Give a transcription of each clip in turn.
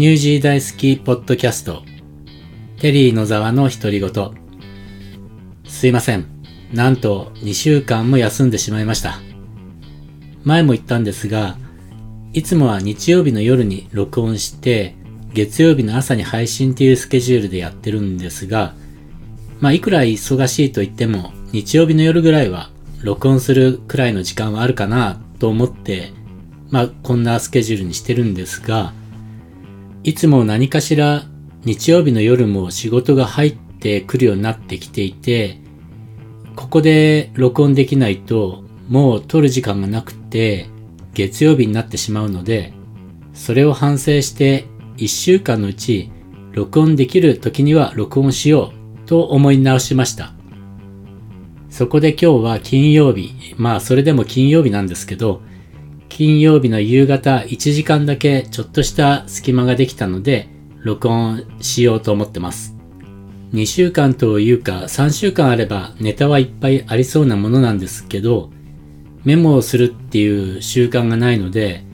ニュージー大好きポッドキャスト、テリー野沢の独り言。すいません。なんと2週間も休んでしまいました。前も言ったんですが、いつもは日曜日の夜に録音して、月曜日の朝に配信っていうスケジュールでやってるんですが、まあいくら忙しいと言っても、日曜日の夜ぐらいは録音するくらいの時間はあるかなと思って、まあこんなスケジュールにしてるんですが、いつも何かしら日曜日の夜も仕事が入ってくるようになってきていて、ここで録音できないともう撮る時間がなくて月曜日になってしまうので、それを反省して1週間のうち録音できる時には録音しようと思い直しました。そこで今日は金曜日、まあそれでも金曜日なんですけど、金曜日の夕方1時間だけちょっとした隙間ができたので、録音しようと思ってます。2週間というか3週間あればネタはいっぱいありそうなものなんですけど、メモをするっていう習慣がないので、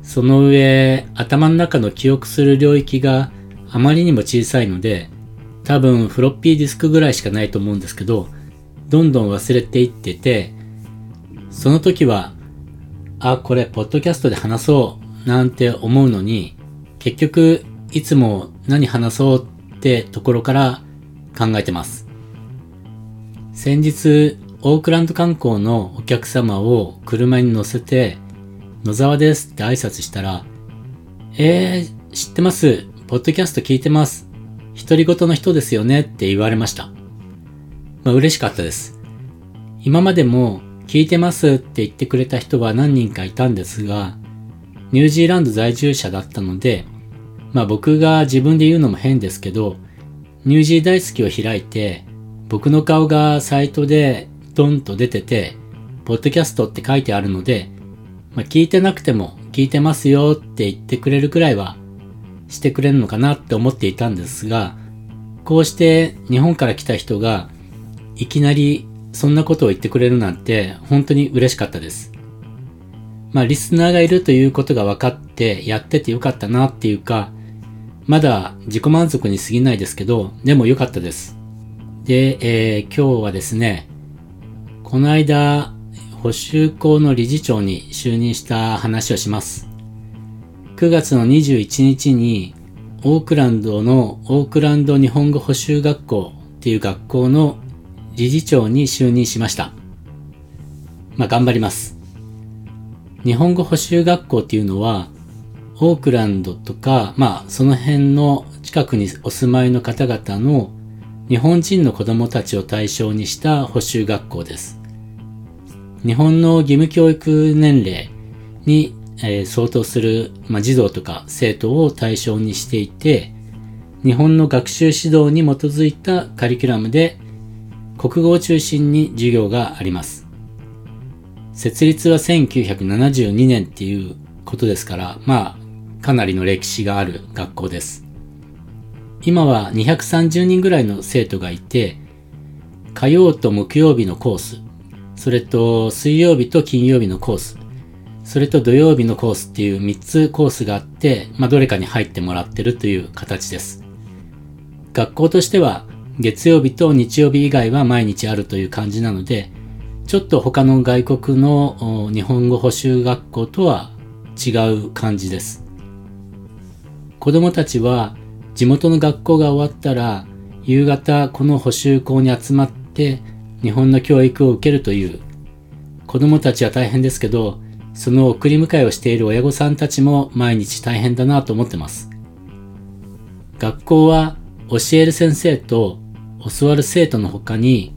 その上、頭の中の記憶する領域があまりにも小さいので、多分フロッピーディスクぐらいしかないと思うんですけど、どんどん忘れていってて、その時は、あ、これ、ポッドキャストで話そう、なんて思うのに、結局、いつも何話そうってところから考えてます。先日、オークランド観光のお客様を車に乗せて、野沢ですって挨拶したら、えー、知ってます。ポッドキャスト聞いてます。独り言の人ですよねって言われました。まあ、嬉しかったです。今までも聞いてますって言ってくれた人は何人かいたんですが、ニュージーランド在住者だったので、まあ僕が自分で言うのも変ですけど、ニュージー大好きを開いて、僕の顔がサイトでドンと出てて、ポッドキャストって書いてあるので、まあ、聞いてなくても聞いてますよって言ってくれるくらいはしてくれるのかなって思っていたんですが、こうして日本から来た人がいきなりそんなことを言ってくれるなんて本当に嬉しかったです。まあリスナーがいるということが分かってやっててよかったなっていうか、まだ自己満足に過ぎないですけど、でもよかったです。で、えー、今日はですね、この間、補修校の理事長に就任した話をします。9月の21日に、オークランドのオークランド日本語補修学校っていう学校の理事長に就任しました。まあ、頑張ります。日本語補修学校っていうのは、オークランドとか、まあ、その辺の近くにお住まいの方々の日本人の子供たちを対象にした補修学校です。日本の義務教育年齢に、えー、相当する、まあ、児童とか生徒を対象にしていて、日本の学習指導に基づいたカリキュラムで国語を中心に授業があります。設立は1972年っていうことですから、まあ、かなりの歴史がある学校です。今は230人ぐらいの生徒がいて、火曜と木曜日のコース、それと水曜日と金曜日のコース、それと土曜日のコースっていう3つコースがあって、まあ、どれかに入ってもらってるという形です。学校としては月曜日と日曜日以外は毎日あるという感じなので、ちょっと他の外国の日本語補習学校とは違う感じです。子供たちは地元の学校が終わったら、夕方この補習校に集まって日本の教育を受けるという、子供たちは大変ですけど、その送り迎えをしている親御さんたちも毎日大変だなと思ってます。学校は教える先生と教わる生徒の他に、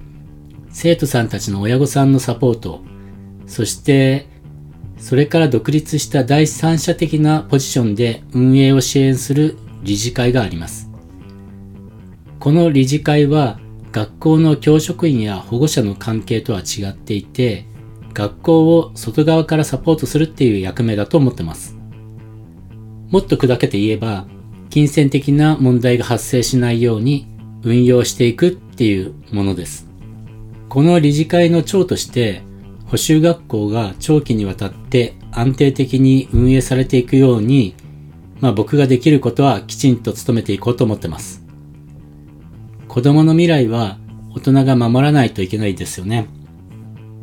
生徒さんたちの親御さんのサポート、そして、それから独立した第三者的なポジションで運営を支援する理事会があります。この理事会は学校の教職員や保護者の関係とは違っていて、学校を外側からサポートするっていう役目だと思ってます。もっと砕けて言えば、金銭的な問題が発生しないように運用していくっていうものです。この理事会の長として、補修学校が長期にわたって安定的に運営されていくようにまあ僕ができることはきちんと努めていこうと思ってます。子供の未来は大人が守らないといけないですよね。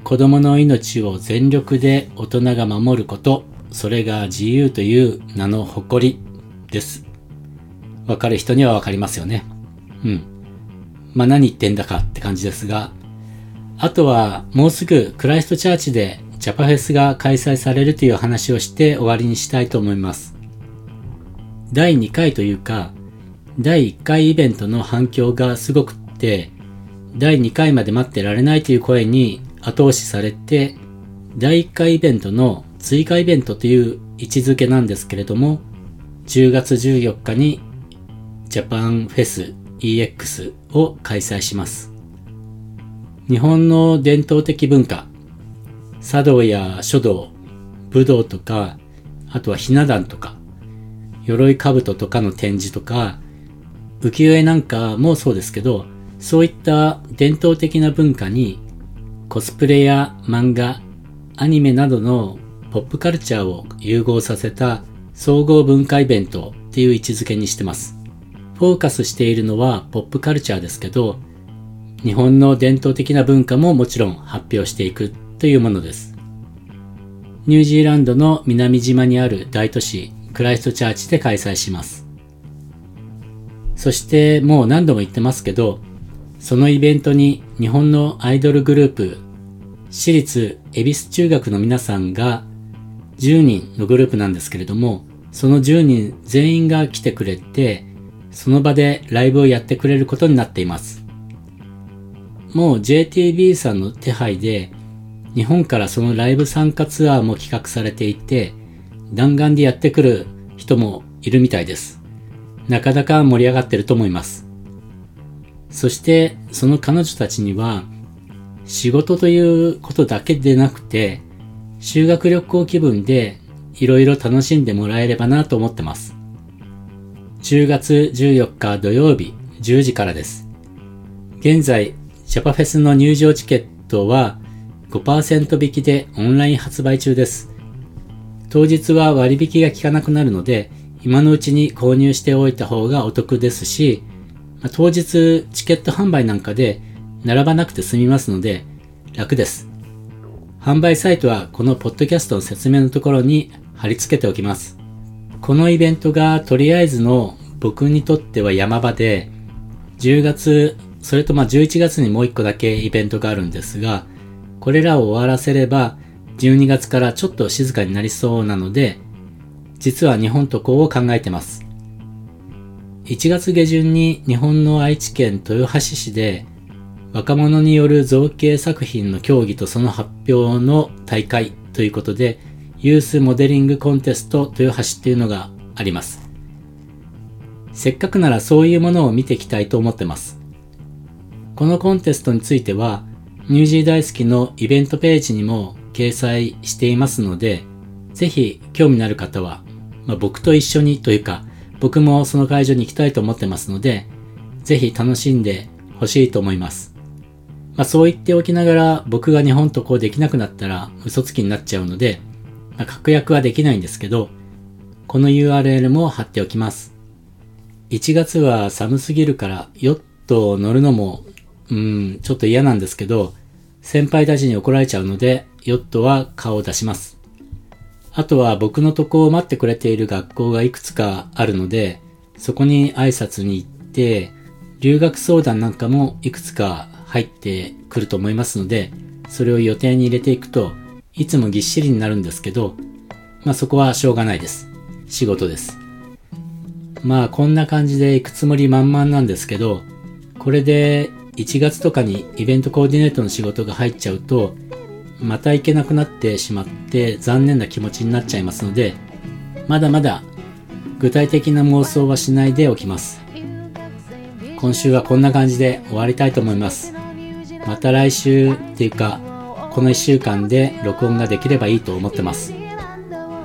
子供の命を全力で大人が守ること、それが自由という名の誇りです。わかる人にはわかりますよね。うん。まあ何言ってんだかって感じですが、あとはもうすぐクライストチャーチでジャパフェスが開催されるという話をして終わりにしたいと思います。第2回というか、第1回イベントの反響がすごくって、第2回まで待ってられないという声に後押しされて、第1回イベントの追加イベントという位置づけなんですけれども、10月14日にジャパンフェス EX を開催します。日本の伝統的文化、茶道や書道、武道とか、あとはひな壇とか、鎧兜とかの展示とか、浮世絵なんかもそうですけど、そういった伝統的な文化にコスプレや漫画、アニメなどのポップカルチャーを融合させた総合文化イベントっていう位置づけにしてます。フォーカスしているのはポップカルチャーですけど、日本の伝統的な文化ももちろん発表していくというものです。ニュージーランドの南島にある大都市クライストチャーチで開催します。そしてもう何度も言ってますけど、そのイベントに日本のアイドルグループ、私立恵比寿中学の皆さんが10人のグループなんですけれども、その10人全員が来てくれて、その場でライブをやってくれることになっています。もう JTB さんの手配で、日本からそのライブ参加ツアーも企画されていて、弾丸でやってくる人もいるみたいです。なかなか盛り上がってると思います。そしてその彼女たちには仕事ということだけでなくて修学旅行気分でいろいろ楽しんでもらえればなと思ってます。10月14日土曜日10時からです。現在、ジャパフェスの入場チケットは5%引きでオンライン発売中です。当日は割引が効かなくなるので、今のうちに購入しておいた方がお得ですし、ま、当日チケット販売なんかで並ばなくて済みますので楽です。販売サイトはこのポッドキャストの説明のところに貼り付けておきます。このイベントがとりあえずの僕にとっては山場で、10月、それとまあ11月にもう一個だけイベントがあるんですが、これらを終わらせれば、12月からちょっと静かになりそうなので、実は日本渡航を考えてます。1月下旬に日本の愛知県豊橋市で若者による造形作品の競技とその発表の大会ということでユースモデリングコンテスト豊橋っていうのがあります。せっかくならそういうものを見ていきたいと思ってます。このコンテストについては、ニュージー大好きのイベントページにも掲載していますので、ぜひ興味のある方は、まあ、僕と一緒にというか、僕もその会場に行きたいと思ってますので、ぜひ楽しんでほしいと思います。まあ、そう言っておきながら僕が日本とこうできなくなったら嘘つきになっちゃうので、まあ、確約はできないんですけど、この URL も貼っておきます。1月は寒すぎるからヨットを乗るのも、うん、ちょっと嫌なんですけど、先輩たちに怒られちゃうので、ヨットは顔を出します。あとは僕のとこを待ってくれている学校がいくつかあるので、そこに挨拶に行って、留学相談なんかもいくつか入ってくると思いますので、それを予定に入れていくと、いつもぎっしりになるんですけど、まあそこはしょうがないです。仕事です。まあこんな感じで行くつもり満々なんですけど、これで1月とかにイベントコーディネートの仕事が入っちゃうと、また行けなくなってしまって残念な気持ちになっちゃいますので、まだまだ具体的な妄想はしないでおきます。今週はこんな感じで終わりたいと思います。また来週っていうか、この1週間で録音ができればいいと思ってます。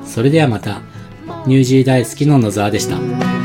それではまた、ニュージー大好きの野沢でした。